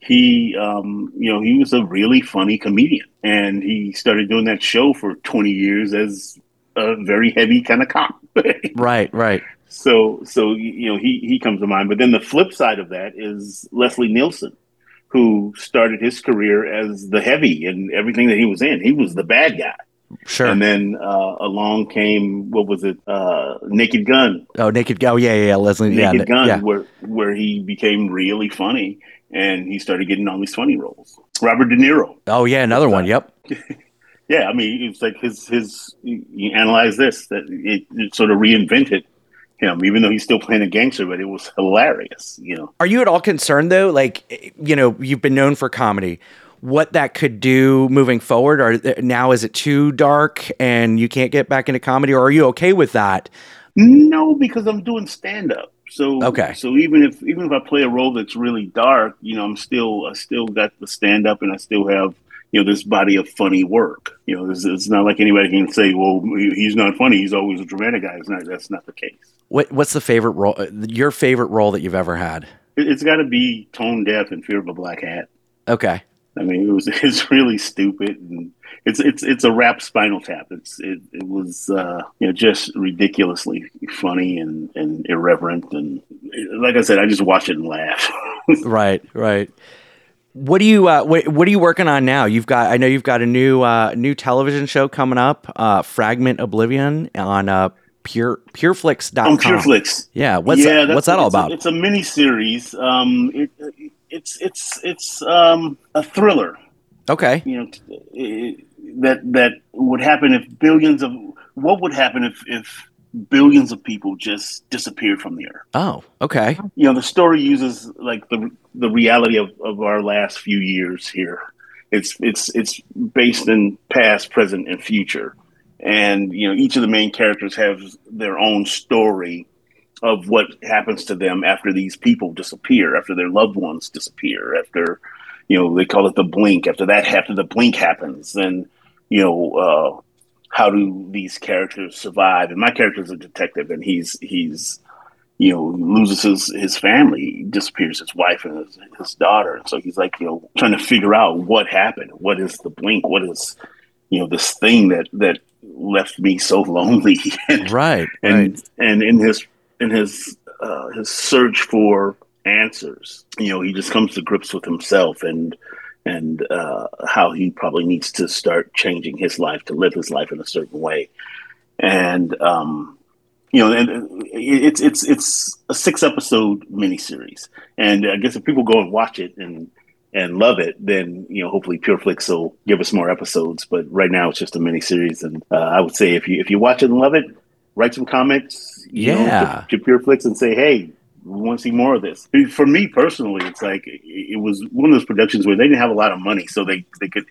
He, um, you know, he was a really funny comedian, and he started doing that show for 20 years as a very heavy kind of cop. right, right. So, so you know, he he comes to mind. But then the flip side of that is Leslie Nielsen, who started his career as the heavy and everything that he was in. He was the bad guy. Sure. And then uh, along came what was it? Uh, Naked Gun. oh, Naked. Oh, yeah, yeah, yeah. Leslie. Naked yeah, Gun, yeah. where where he became really funny, and he started getting all these funny roles. Robert De Niro. Oh, yeah. Another one. Yep. Yeah, I mean, it's like his his. You you analyze this that it, it sort of reinvented him, even though he's still playing a gangster, but it was hilarious. You know. Are you at all concerned though? Like, you know, you've been known for comedy. What that could do moving forward? Or now is it too dark and you can't get back into comedy? Or are you okay with that? No, because I'm doing stand up. So Okay. So even if even if I play a role that's really dark, you know, I'm still I still got the stand up, and I still have you know this body of funny work. You know, it's, it's not like anybody can say, well, he's not funny. He's always a dramatic guy. It's not. That's not the case. What What's the favorite role? Your favorite role that you've ever had? It, it's got to be Tone Def and fear of a black hat. Okay. I mean, it was it's really stupid, and it's it's it's a rap Spinal Tap. It's it, it was uh, you know just ridiculously funny and and irreverent, and like I said, I just watch it and laugh. Right. Right. What do you uh, what, what are you working on now? You've got I know you've got a new uh, new television show coming up, uh, Fragment Oblivion on uh, pure pureflix.com. on PureFlix. Yeah, what's yeah, that, what's that all it's a- about? it's a mini series. Um, it, it's it's it's um, a thriller. okay. You know, t- it, that that would happen if billions of what would happen if if billions of people just disappeared from the earth. Oh, okay. You know, the story uses like the the reality of, of our last few years here. It's it's it's based in past, present, and future, and you know each of the main characters have their own story of what happens to them after these people disappear, after their loved ones disappear, after you know they call it the blink. After that, after the blink happens, then you know uh, how do these characters survive? And my character is a detective, and he's he's you know loses his his family, disappears his wife and his, his daughter, so he's like you know trying to figure out what happened. What is the blink? What is you know this thing that that left me so lonely and Right. and right. and in his in his uh, his search for answers, you know, he just comes to grips with himself and and uh, how he probably needs to start changing his life to live his life in a certain way, and um, you know, and uh, it's it's it's a six episode miniseries, and I guess if people go and watch it and and love it, then you know hopefully PureFlix will give us more episodes. But right now it's just a miniseries, and uh, I would say if you if you watch it and love it, write some comments, you know, Yeah. to, to PureFlix and say, hey, we want to see more of this. For me personally, it's like it, was one of those productions where they didn't have a lot of money, so they they could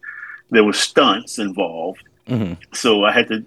there were stunts involved, Mhm. so I had to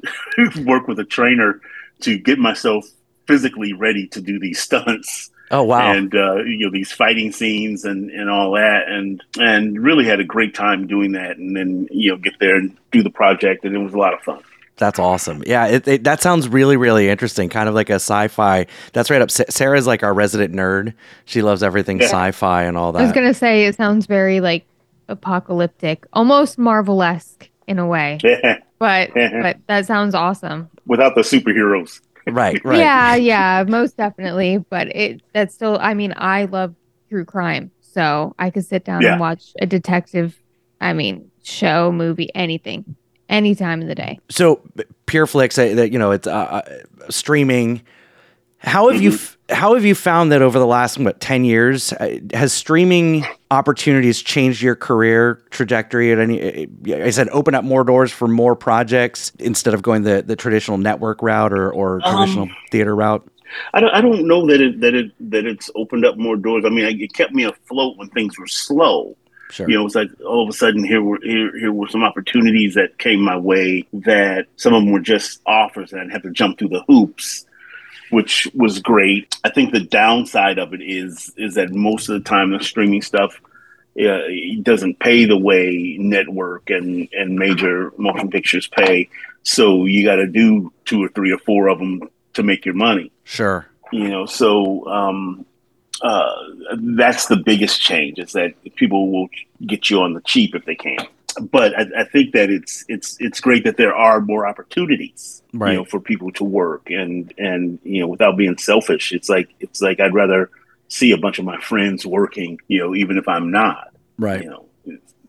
work with a trainer to get myself physically ready to do these stunts Oh wow. and uh, you know these fighting scenes and, and all that and and really had a great time doing that and then you know get there and do the project and it was a lot of fun That's awesome. Yeah, it, it, that sounds really, really interesting. Kind of like a sci-fi. That's right up. Sarah's like our resident nerd. She loves everything yeah. sci-fi and all that. I was gonna say it sounds very like apocalyptic, almost Marvel-esque in a way. but but that sounds awesome. Without the superheroes. Right. Right. Yeah. Yeah. Most definitely. But it that's still. I mean, I love true crime, so I could sit down yeah. and watch a detective. I mean, show, movie, anything any time of the day. So PureFlix, that you know, it's uh, uh, streaming. How have mm-hmm. you how have you found that over the last what ten years uh, has streaming opportunities changed your career trajectory? At any, I said, open up more doors for more projects instead of going the, the traditional network route or, or traditional um, theater route. I don't, I don't know that it that it that it's opened up more doors. I mean, it kept me afloat when things were slow. Sure. You know, it's like all of a sudden here were here, here were some opportunities that came my way that some of them were just offers and I had to jump through the hoops, which was great. I think the downside of it is is that most of the time the streaming stuff uh, it doesn't pay the way network and and major motion pictures pay. So you got to do two or three or four of them to make your money. Sure. You know, so um, uh, that's the biggest change is that people will get you on the cheap if they can. But I, I, think that it's it's it's great that there are more opportunities, right. you know, for people to work and and you know without being selfish. It's like it's like I'd rather see a bunch of my friends working, you know, even if I'm not. Right. You know,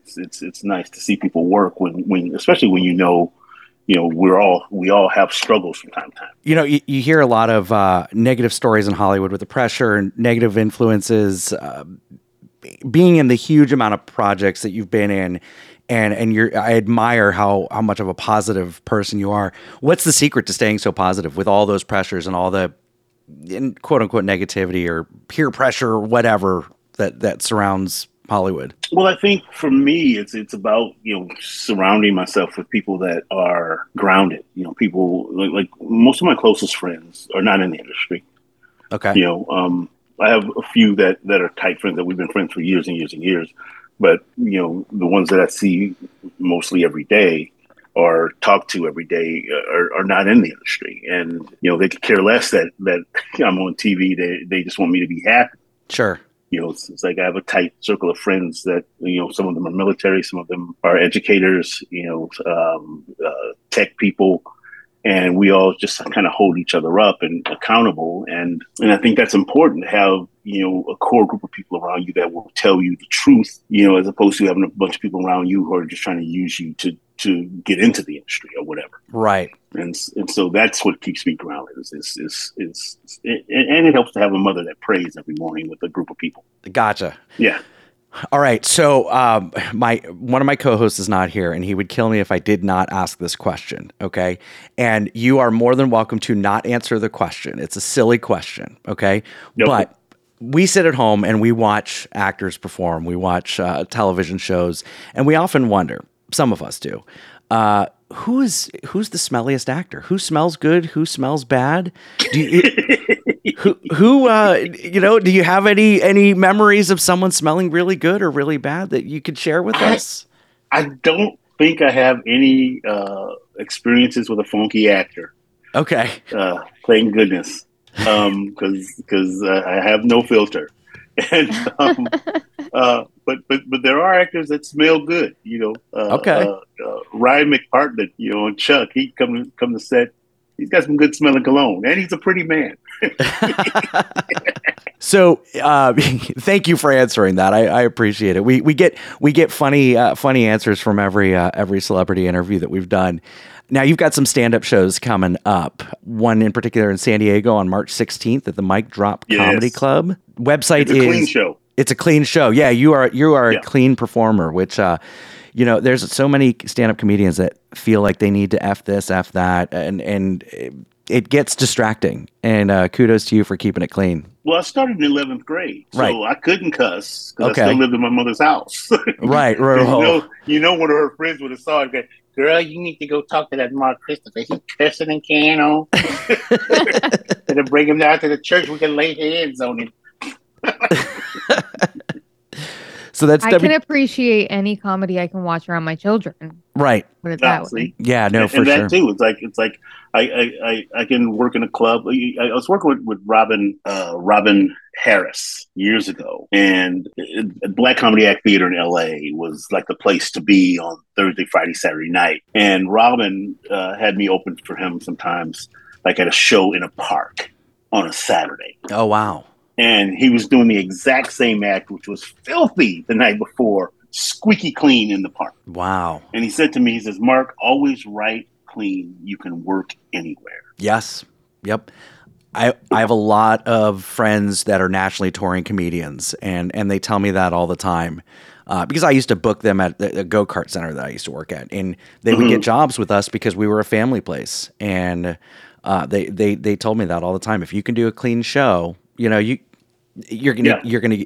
it's it's it's nice to see people work when when especially when you know you know we're all we all have struggles from time to time you know you, you hear a lot of uh, negative stories in hollywood with the pressure and negative influences uh, being in the huge amount of projects that you've been in and and you're I admire how how much of a positive person you are. What's the secret to staying so positive with all those pressures and all the in quote unquote negativity or peer pressure or whatever that that surrounds Hollywood? Well, I think for me, it's it's about you know surrounding myself with people that are grounded. You know, people like, like most of my closest friends are not in the industry. Okay. You know, um, I have a few that that are tight friends that we've been friends for years and years and years. But you know, the ones that I see mostly every day or talk to every day are, are not in the industry, and you know they could care less that that I'm on TV. They they just want me to be happy. Sure you know, it's, it's, like I have a tight circle of friends that, you know, some of them are military, some of them are educators, you know, um, uh, tech people, and we all just kind of hold each other up and accountable. And and I think that's important to have, you know, a core group of people around you that will tell you the truth, you know, as opposed to having a bunch of people around you who are just trying to use you to to get into the industry or whatever. Right. And and so that's what keeps me grounded. Is is is, is, is it, and it helps to have a mother that prays every morning with a group of people. Gotcha. Yeah. All right. So um, my one of my co-hosts is not here, and he would kill me if I did not ask this question. Okay, and you are more than welcome to not answer the question. It's a silly question. Okay, nope. but we sit at home and we watch actors perform. We watch uh, television shows, and we often wonder some of us do. Uh, who is who's the smelliest actor? Who smells good? Who smells bad? Do you, who who uh, you know? Do you have any any memories of someone smelling really good or really bad that you could share with I, us? I don't think I have any uh, experiences with a funky actor. Okay, uh, thank goodness, because um, because uh, I have no filter, and um, uh, but but but there are actors that smell good. You know, uh, okay. Uh, uh, Ryan McPartlin, you know, and Chuck, he come come to set. He's got some good smelling cologne, and he's a pretty man. so, uh, thank you for answering that. I, I, appreciate it. We we get we get funny uh, funny answers from every uh, every celebrity interview that we've done. Now you've got some stand-up shows coming up. One in particular in San Diego on March 16th at the Mic Drop yes. Comedy Club. Website it's a is clean show it's a clean show. Yeah, you are you are yeah. a clean performer, which uh, you know, there's so many stand-up comedians that feel like they need to f this, f that, and and it gets distracting. And uh, kudos to you for keeping it clean. Well, I started in 11th grade, so right. I couldn't cuss because okay. I still lived in my mother's house. right, right. you, know, you know, one of her friends would have saw it. Girl, you need to go talk to that Mark Christopher. He cussing and can on. and bring him down to the church. We can lay hands on him. So that's I W- can appreciate any comedy I can watch around my children. right. Put it that way. Yeah, no, and, for and that too. It's like it's like I, I, I, I can work in a club. I, I was working with, with Robin uh, Robin Harris years ago, and uh, Black Comedy Act Theater in L.A. was like the place to be on Thursday, Friday, Saturday night. And Robin uh, had me open for him sometimes, like at a show in a park on a Saturday. Oh wow. And he was doing the exact same act, which was filthy the night before, squeaky clean in the park. Wow. And he said to me, he says, Mark, always write clean. You can work anywhere. Yes. Yep. I, I have a lot of friends that are nationally touring comedians, and, and they tell me that all the time. Uh, because I used to book them at the, go kart center that I used to work at, and they would get jobs with us because we were a family place. And uh, they, they they told me that all the time. If you can do a clean show, you know you you're gonna Yeah. you're gonna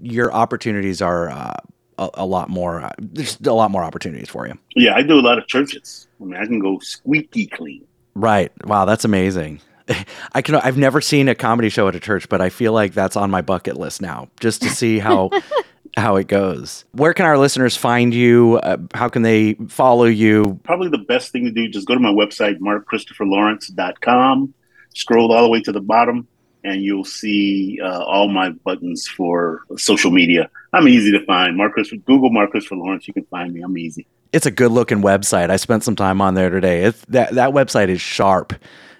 your opportunities are uh, a, a lot more. Uh, there's a lot more opportunities for you. Yeah, I do a lot of churches. I mean, I can go squeaky clean. Right. Wow, that's amazing. I can I've never seen a comedy show at a church, but I feel like that's on my bucket list now, just to see how how it goes. Where can our listeners find you? Uh, how can they follow you? Probably the best thing to do, just go to my website, markchristopherlawrence.com, scroll all the way to the bottom, and you'll see uh, all my buttons for social media. I'm easy to find. Christopher, Google Mark for Lawrence. You can find me. I'm easy. It's a good looking website. I spent some time on there today. It's, that that website is sharp,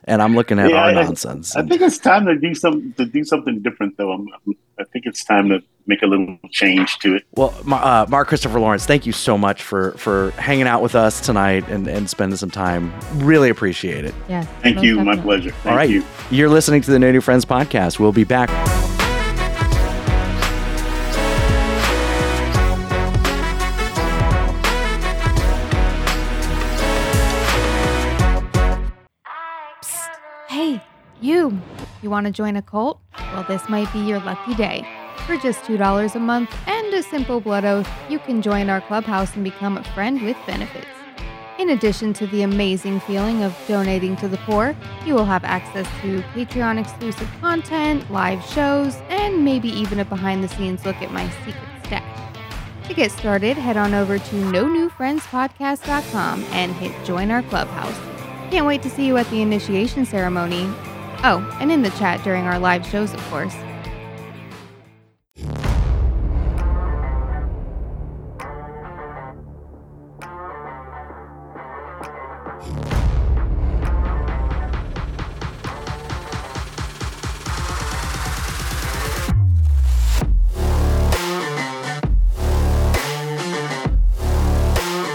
and I'm looking at Yeah, our I- nonsense. I think it's time to do some to do something different, though. I'm, I'm, think it's time to make a little change to it. Well, uh, Mark Christopher Lawrence, thank you so much for for hanging out with us tonight and, and spending some time. Really appreciate it. Yes. Thank most you. My pleasure. Thank All right. you. You're listening to the No New Friends podcast. We'll be back. You. Want to join a cult? Well, this might be your lucky day. For just $2 a month and a simple blood oath, you can join our clubhouse and become a friend with benefits. In addition to the amazing feeling of donating to the poor, you will have access to Patreon exclusive content, live shows, and maybe even a behind the scenes look at my secret stash. To get started, head on over to no new friends podcast.com and hit join our clubhouse. Can't wait to see you at the initiation ceremony. Oh, and in the chat during our live shows, of course.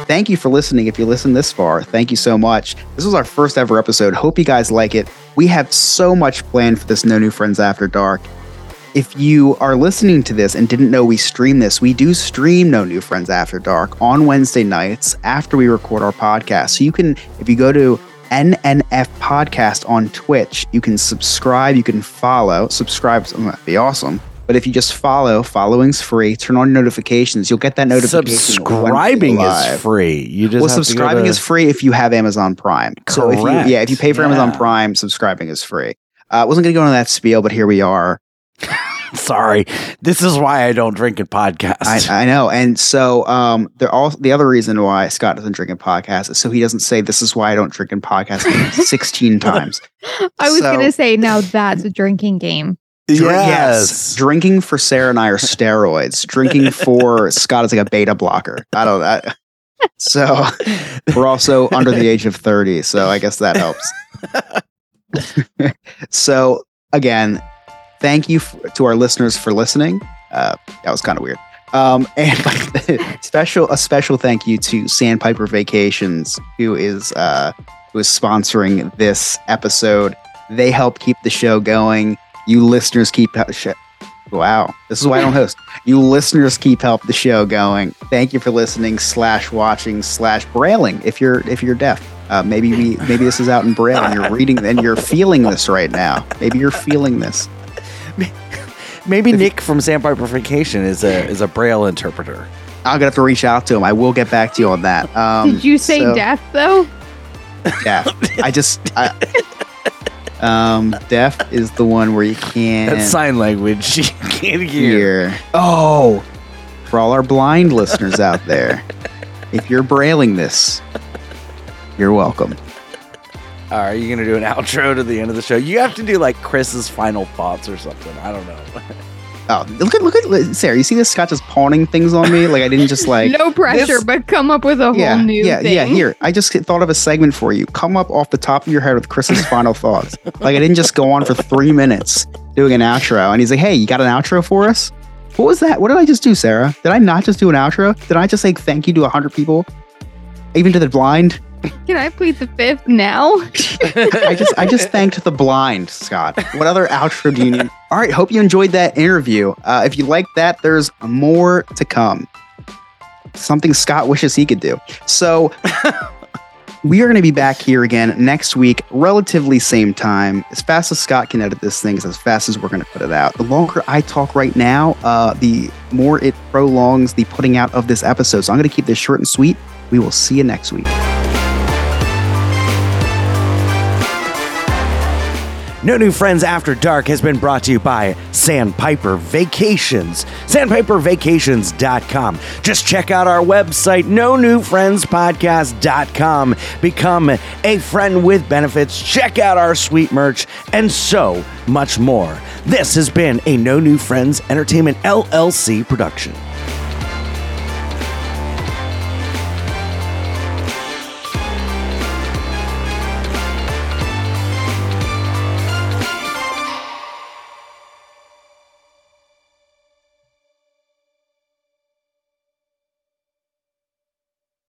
Thank you for listening. If you listened this far, thank you so much. This was our first ever episode. Hope you guys like it. We have so much planned for this No New Friends After Dark. If you are listening to this and didn't know we stream this, we do stream No New Friends After Dark on Wednesday nights after we record our podcast. So you can, if you go to NNF Podcast on Twitch, you can subscribe, you can follow. Subscribe, that'd be awesome. But if you just follow, following's free. Turn on notifications. You'll get that notification. Subscribing is free. You just Well, have to subscribing to- is free if you have Amazon Prime. So if you, Correct. yeah, if you pay for Amazon Prime, subscribing is free. Uh, I wasn't going to go into that spiel, but here we are. Sorry, this is why I don't drink in podcasts. I, I know, and so um, the all the other reason why Scott doesn't drink in podcasts is so he doesn't say this is why I don't drink in podcasts sixteen times. I was So- going to say, now that's a drinking game. Drink- drinking for Sarah and I are steroids. Drinking for Scott is like a beta blocker. I don't know. So we're also under the age of 30, so I guess that helps. so again, thank you f- to our listeners for listening. Uh, that was kind of weird. Um, and special a special thank you to Sandpiper Vacations, who is uh, who is sponsoring this episode. They help keep the show going. You listeners keep sh- wow. This is why I don't host. You listeners keep help the show going. Thank you for listening slash watching slash brailing. If you're if you're deaf, uh, maybe we maybe this is out in braille and you're reading and you're feeling this right now. Maybe you're feeling this. Maybe Nick from Sandpiper Vacation is a is a braille interpreter. I'm gonna have to reach out to him. I will get back to you on that. Um, Did you say so- deaf, though? Yeah, I just I, um, deaf is the one where you can't That's sign language. You can't hear. hear. Oh, for all our blind listeners out there, if you're brailing this, you're welcome. All right, you gonna do an outro to the end of the show? You have to do like Chris's final thoughts or something. I don't know. Oh, look at look at Sarah. You see this Scott just pawning things on me? Like I didn't just like no pressure, this- but come up with a whole yeah, new yeah, thing. yeah. Here, I just thought of a segment for you. Come up off the top of your head with Chris's final thoughts. Like I didn't just go on for three minutes doing an outro, and he's like, "Hey, you got an outro for us?" What was that? What did I just do, Sarah? Did I not just do an outro? Did I just say thank you to hundred people, even to the blind? Can I plead the fifth now? I just I just thanked the blind, Scott. What other outro do you need? All right, hope you enjoyed that interview. Uh, if you like that, there's more to come. Something Scott wishes he could do. So we are going to be back here again next week, relatively same time. As fast as Scott can edit this thing, is as fast as we're going to put it out. The longer I talk right now, uh, the more it prolongs the putting out of this episode. So I'm going to keep this short and sweet. We will see you next week. No New Friends After Dark has been brought to you by Sandpiper Vacations. SandpiperVacations.com. Just check out our website, no new friends podcast.com. Become a friend with benefits. Check out our sweet merch and so much more. This has been a No New Friends Entertainment LLC production.